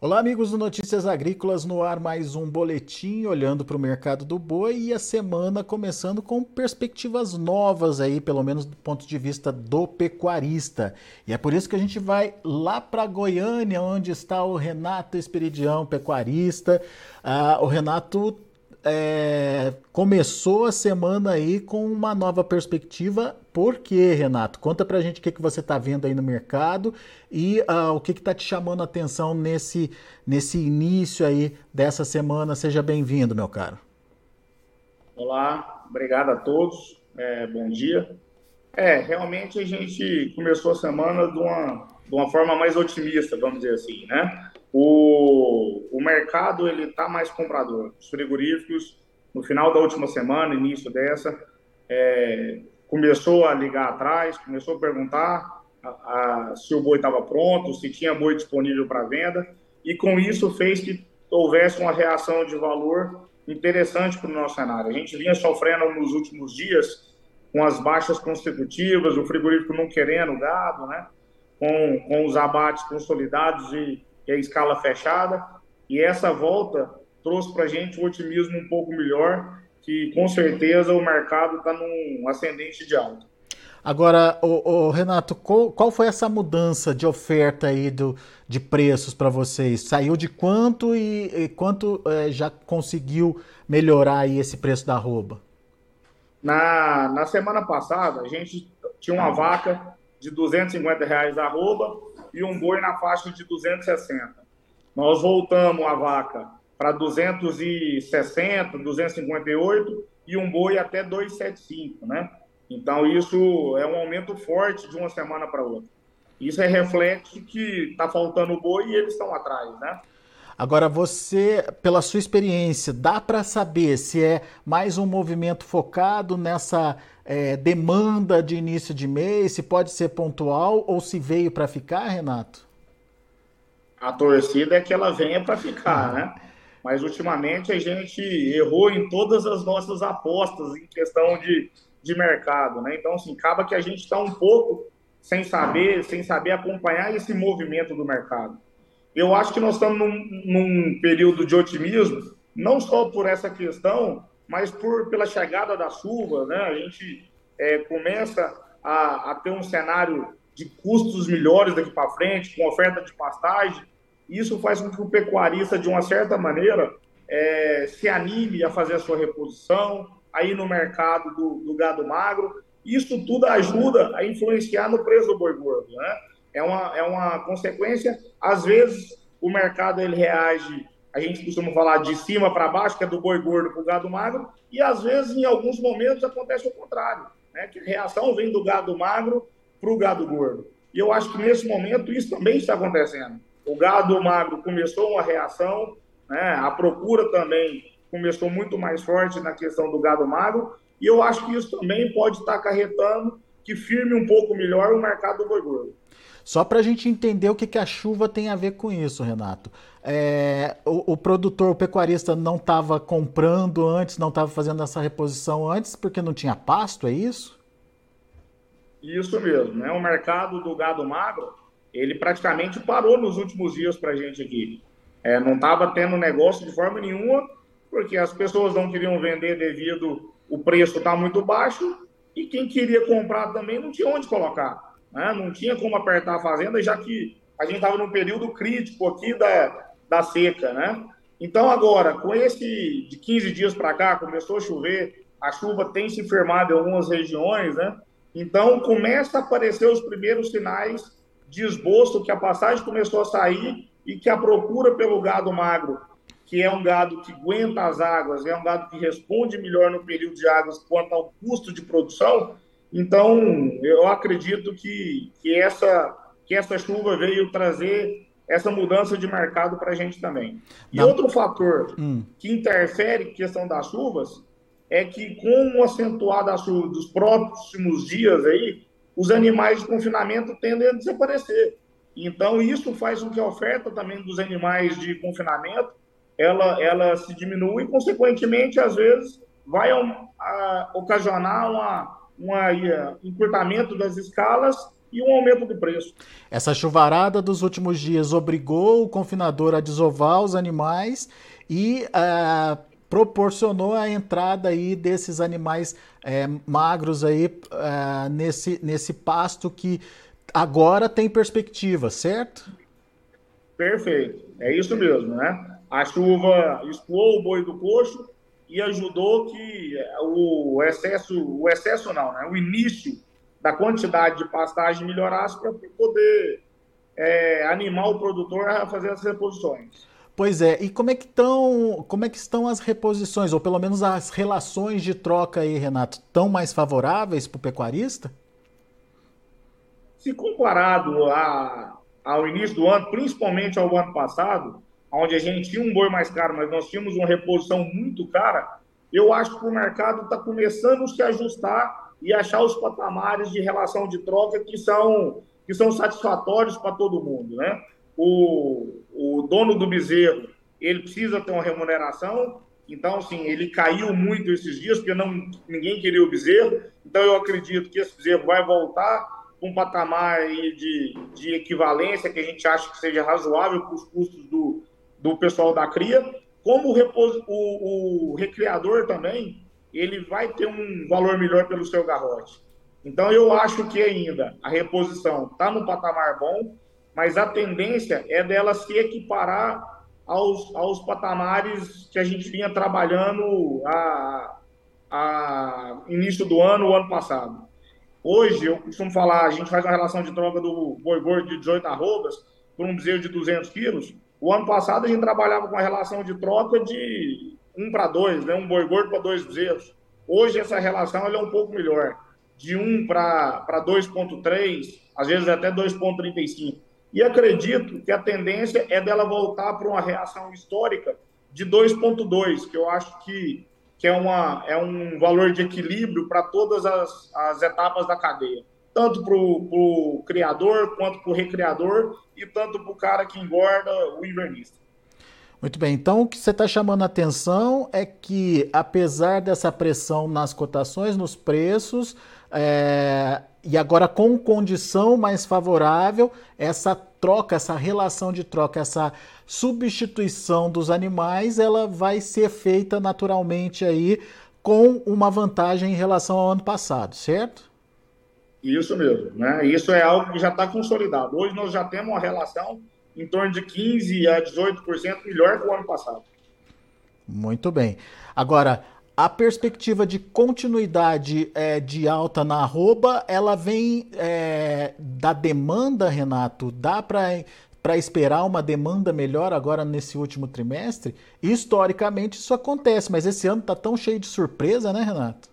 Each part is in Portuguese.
Olá, amigos do Notícias Agrícolas, no ar mais um boletim olhando para o mercado do boi e a semana começando com perspectivas novas aí, pelo menos do ponto de vista do pecuarista. E é por isso que a gente vai lá para Goiânia, onde está o Renato Esperidião, pecuarista. Ah, o Renato é, começou a semana aí com uma nova perspectiva. Por quê, Renato? Conta pra gente o que, que você está vendo aí no mercado e uh, o que está te chamando a atenção nesse, nesse início aí dessa semana. Seja bem-vindo, meu caro. Olá, obrigado a todos. É, bom dia. É, realmente a gente começou a semana de uma, de uma forma mais otimista, vamos dizer assim, né? o, o mercado ele está mais comprador. Os frigoríficos, no final da última semana, início dessa, é, começou a ligar atrás, começou a perguntar a, a, se o boi estava pronto, se tinha boi disponível para venda, e com isso fez que houvesse uma reação de valor interessante para o nosso cenário. A gente vinha sofrendo nos últimos dias com as baixas consecutivas, o frigorífico não querendo gado, né? Com, com os abates consolidados e é a escala fechada, e essa volta trouxe para a gente um otimismo um pouco melhor, que com certeza o mercado está num ascendente de alta. Agora, o, o Renato, qual, qual, foi essa mudança de oferta aí do, de preços para vocês? Saiu de quanto e, e quanto é, já conseguiu melhorar aí esse preço da arroba? Na, na semana passada, a gente tinha uma vaca de 250 reais arroba e um boi na faixa de 260. Nós voltamos a vaca para 260, 258 e um boi até 275, né? Então isso é um aumento forte de uma semana para outra. Isso é reflexo que está faltando boi e eles estão atrás, né? Agora, você, pela sua experiência, dá para saber se é mais um movimento focado nessa é, demanda de início de mês, se pode ser pontual ou se veio para ficar, Renato? A torcida é que ela venha para ficar, né? Mas ultimamente a gente errou em todas as nossas apostas em questão de, de mercado, né? Então, assim, acaba que a gente está um pouco sem saber, sem saber acompanhar esse movimento do mercado. Eu acho que nós estamos num, num período de otimismo, não só por essa questão mas por, pela chegada da chuva, né, a gente é, começa a, a, ter um cenário de custos melhores daqui para frente, com oferta de pastagem. Isso faz com que o pecuarista, de uma certa maneira, é, se anime a fazer a sua reposição, aí no mercado do, do, gado magro. Isso tudo ajuda a influenciar no preço do boi gordo. Né? É, uma, é uma consequência. Às vezes, o mercado ele reage a gente costuma falar de cima para baixo, que é do boi gordo para o gado magro, e às vezes, em alguns momentos, acontece o contrário, né? que a reação vem do gado magro para o gado gordo. E eu acho que nesse momento isso também está acontecendo. O gado magro começou uma reação, né? a procura também começou muito mais forte na questão do gado magro, e eu acho que isso também pode estar acarretando que firme um pouco melhor o mercado do boi gordo. Só para a gente entender o que, que a chuva tem a ver com isso, Renato. É, o, o, produtor, o pecuarista não estava comprando antes, não estava fazendo essa reposição antes, porque não tinha pasto, é isso? Isso mesmo, né? O mercado do gado magro, ele praticamente parou nos últimos dias para a gente aqui. É, não estava tendo negócio de forma nenhuma, porque as pessoas não queriam vender devido o preço estar tá muito baixo quem queria comprar também não tinha onde colocar né? não tinha como apertar a fazenda, já que a gente estava num período crítico aqui da, da seca, né? Então, agora, com esse de 15 dias para cá, começou a chover, a chuva tem se firmado em algumas regiões, né? Então, começa a aparecer os primeiros sinais de esboço que a passagem começou a sair e que a procura pelo gado magro, que é um gado que aguenta as águas, é um gado que responde melhor no período de águas quanto ao custo de produção, então, eu acredito que, que, essa, que essa chuva veio trazer essa mudança de mercado para a gente também. E Não. outro fator hum. que interfere em questão das chuvas é que, com o acentuar da chuva dos próximos dias aí, os animais de confinamento tendem a desaparecer. Então, isso faz com que a oferta também dos animais de confinamento ela, ela se diminua e, consequentemente, às vezes, vai a, a, ocasionar uma um encurtamento das escalas e um aumento do preço. Essa chuvarada dos últimos dias obrigou o confinador a desovar os animais e uh, proporcionou a entrada aí desses animais é, magros aí uh, nesse, nesse pasto que agora tem perspectiva, certo? Perfeito, é isso mesmo, né? A chuva escoou o boi do coxo e ajudou que o excesso, o excesso não, né? O início da quantidade de pastagem melhorasse para poder é, animar o produtor a fazer as reposições. Pois é, e como é que estão, como é que estão as reposições, ou pelo menos as relações de troca aí, Renato, tão mais favoráveis para o pecuarista? Se comparado a, ao início do ano, principalmente ao ano passado, onde a gente tinha um boi mais caro, mas nós tínhamos uma reposição muito cara, eu acho que o mercado está começando a se ajustar e achar os patamares de relação de troca que são, que são satisfatórios para todo mundo, né? O, o dono do bezerro, ele precisa ter uma remuneração, então, assim, ele caiu muito esses dias, porque não, ninguém queria o bezerro, então eu acredito que esse bezerro vai voltar um patamar de, de equivalência que a gente acha que seja razoável para os custos do, do pessoal da cria, como o, repos, o, o recriador também, ele vai ter um valor melhor pelo seu garrote. Então, eu acho que ainda a reposição está no patamar bom, mas a tendência é dela se equiparar aos, aos patamares que a gente vinha trabalhando a, a início do ano, o ano passado. Hoje, eu costumo falar, a gente faz uma relação de troca do boi gordo de 18 arrobas por um bezerro de 200 quilos. O ano passado, a gente trabalhava com uma relação de troca de 1 para 2, né? um boi gordo para dois bezerros. Hoje, essa relação é um pouco melhor, de 1 para 2,3, às vezes até 2,35. E acredito que a tendência é dela voltar para uma reação histórica de 2,2, que eu acho que que é, uma, é um valor de equilíbrio para todas as, as etapas da cadeia. Tanto para o criador, quanto para o recriador, e tanto para o cara que engorda o invernista. Muito bem, então o que você está chamando a atenção é que, apesar dessa pressão nas cotações, nos preços, é, e agora com condição mais favorável, essa troca, essa relação de troca, essa substituição dos animais, ela vai ser feita naturalmente aí com uma vantagem em relação ao ano passado, certo? Isso mesmo, né? Isso é algo que já está consolidado. Hoje nós já temos uma relação em torno de 15 a 18% melhor que o ano passado. Muito bem. Agora, a perspectiva de continuidade é, de alta na arroba, ela vem é, da demanda, Renato? Dá para esperar uma demanda melhor agora nesse último trimestre? Historicamente isso acontece, mas esse ano está tão cheio de surpresa, né, Renato?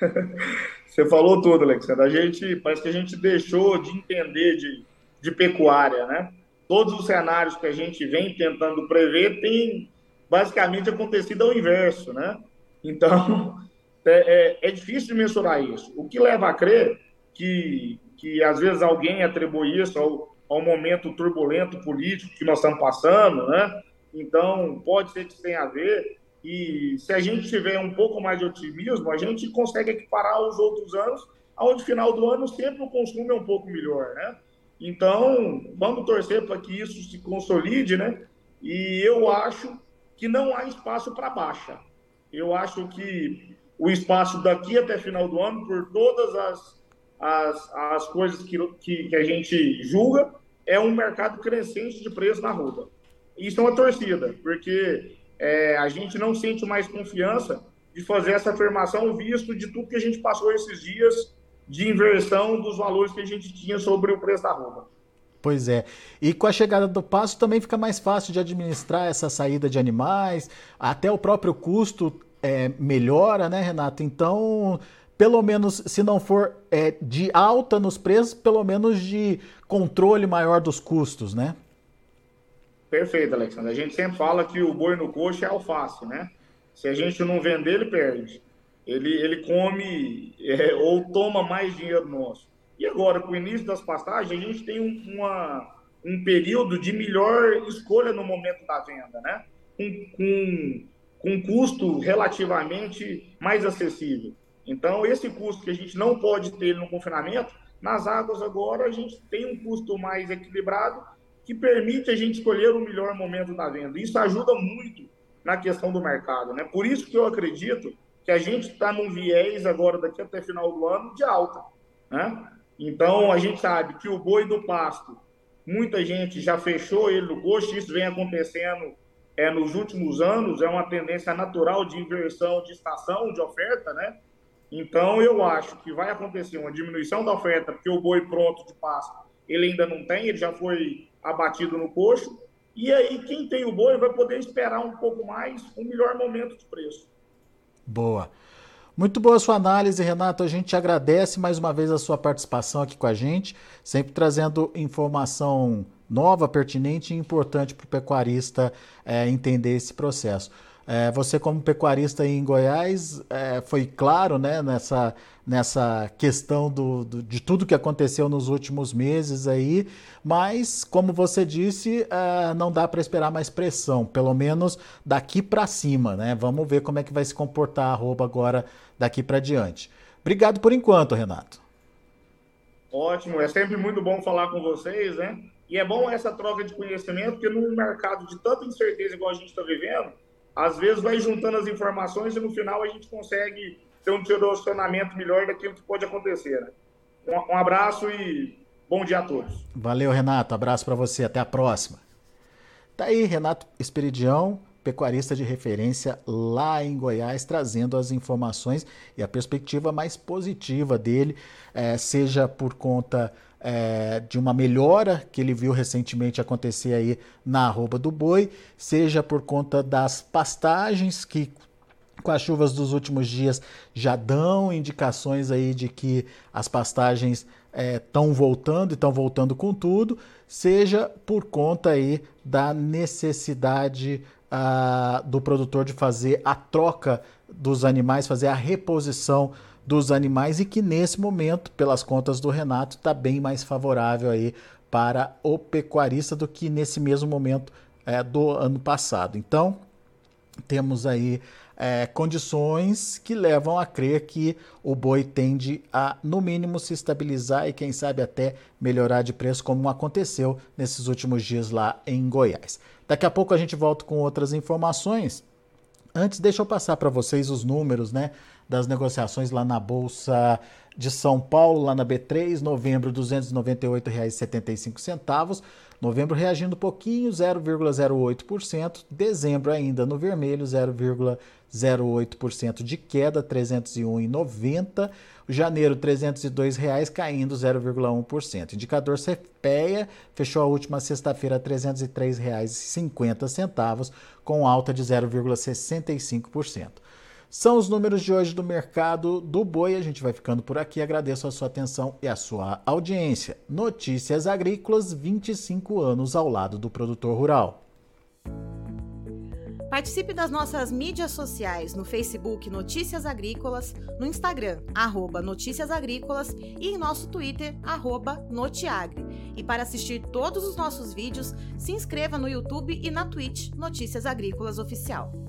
Você falou tudo, Alexandre. A gente, parece que a gente deixou de entender de, de pecuária, né? Todos os cenários que a gente vem tentando prever têm basicamente acontecido ao inverso, né? Então, é, é, é, difícil de mensurar isso. O que leva a crer que, que às vezes alguém atribui isso ao, ao momento turbulento político que nós estamos passando, né? Então, pode ser que tenha a ver. E se a gente tiver um pouco mais de otimismo, a gente consegue equiparar os outros anos, onde final do ano sempre o consumo é um pouco melhor, né? Então, vamos torcer para que isso se consolide, né? E eu acho que não há espaço para baixa. Eu acho que o espaço daqui até final do ano, por todas as, as, as coisas que, que, que a gente julga, é um mercado crescente de preço na rua. Isso é uma torcida, porque é, a gente não sente mais confiança de fazer essa afirmação, visto de tudo que a gente passou esses dias de inversão dos valores que a gente tinha sobre o preço da roupa. Pois é. E com a chegada do passo também fica mais fácil de administrar essa saída de animais, até o próprio custo é, melhora, né, Renato? Então, pelo menos, se não for é, de alta nos preços, pelo menos de controle maior dos custos, né? Perfeito, Alexandre. A gente sempre fala que o boi no coxo é alface, né? Se a gente não vender, ele perde. Ele, ele come é, ou toma mais dinheiro nosso. E agora, com o início das pastagens, a gente tem um, uma, um período de melhor escolha no momento da venda, né? Com, com, com custo relativamente mais acessível. Então, esse custo que a gente não pode ter no confinamento, Nas águas agora a gente tem um custo mais equilibrado que permite a gente escolher o melhor momento da venda. Isso ajuda muito na questão do mercado, né? Por isso que eu acredito que a gente está num viés agora daqui até final do ano de alta, né? Então a gente sabe que o boi do pasto, muita gente já fechou ele no gosto, isso vem acontecendo é, nos últimos anos, é uma tendência natural de inversão de estação, de oferta, né? Então eu acho que vai acontecer uma diminuição da oferta, porque o boi pronto de pasto ele ainda não tem, ele já foi abatido no coxo, e aí quem tem o boi vai poder esperar um pouco mais um melhor momento de preço. Boa. Muito boa a sua análise, Renato. A gente agradece mais uma vez a sua participação aqui com a gente, sempre trazendo informação nova, pertinente e importante para o pecuarista é, entender esse processo. É, você, como pecuarista em Goiás, é, foi claro né, nessa, nessa questão do, do, de tudo que aconteceu nos últimos meses aí, mas, como você disse, é, não dá para esperar mais pressão, pelo menos daqui para cima. Né? Vamos ver como é que vai se comportar a arroba agora daqui para diante. Obrigado por enquanto, Renato. Ótimo, é sempre muito bom falar com vocês, né? E é bom essa troca de conhecimento, porque num mercado de tanta incerteza igual a gente está vivendo, às vezes vai juntando as informações e no final a gente consegue ter um direcionamento melhor daquilo que pode acontecer. Né? Um, um abraço e bom dia a todos. Valeu, Renato. Abraço para você. Até a próxima. Tá aí, Renato Esperidião, pecuarista de referência lá em Goiás, trazendo as informações e a perspectiva mais positiva dele, é, seja por conta é, de uma melhora que ele viu recentemente acontecer aí na arroba do boi, seja por conta das pastagens que com as chuvas dos últimos dias já dão indicações aí de que as pastagens estão é, voltando e estão voltando com tudo, seja por conta aí da necessidade ah, do produtor de fazer a troca dos animais, fazer a reposição dos animais e que nesse momento, pelas contas do Renato, está bem mais favorável aí para o pecuarista do que nesse mesmo momento é, do ano passado. Então, temos aí é, condições que levam a crer que o boi tende a, no mínimo, se estabilizar e, quem sabe, até melhorar de preço, como aconteceu nesses últimos dias lá em Goiás. Daqui a pouco a gente volta com outras informações. Antes, deixa eu passar para vocês os números, né? Das negociações lá na Bolsa de São Paulo, lá na B3, novembro R$ 298,75. Novembro reagindo um pouquinho, 0,08%. Dezembro ainda no vermelho, 0,08% de queda, 301,90. Janeiro, 302 reais, caindo 0,1%. Indicador CPEA fechou a última sexta-feira R$ 303,50, com alta de 0,65%. São os números de hoje do mercado do boi. A gente vai ficando por aqui. Agradeço a sua atenção e a sua audiência. Notícias Agrícolas, 25 anos ao lado do produtor rural. Participe das nossas mídias sociais no Facebook Notícias Agrícolas, no Instagram, arroba Notícias Agrícolas e em nosso Twitter, arroba Notiagre. E para assistir todos os nossos vídeos, se inscreva no YouTube e na Twitch Notícias Agrícolas Oficial.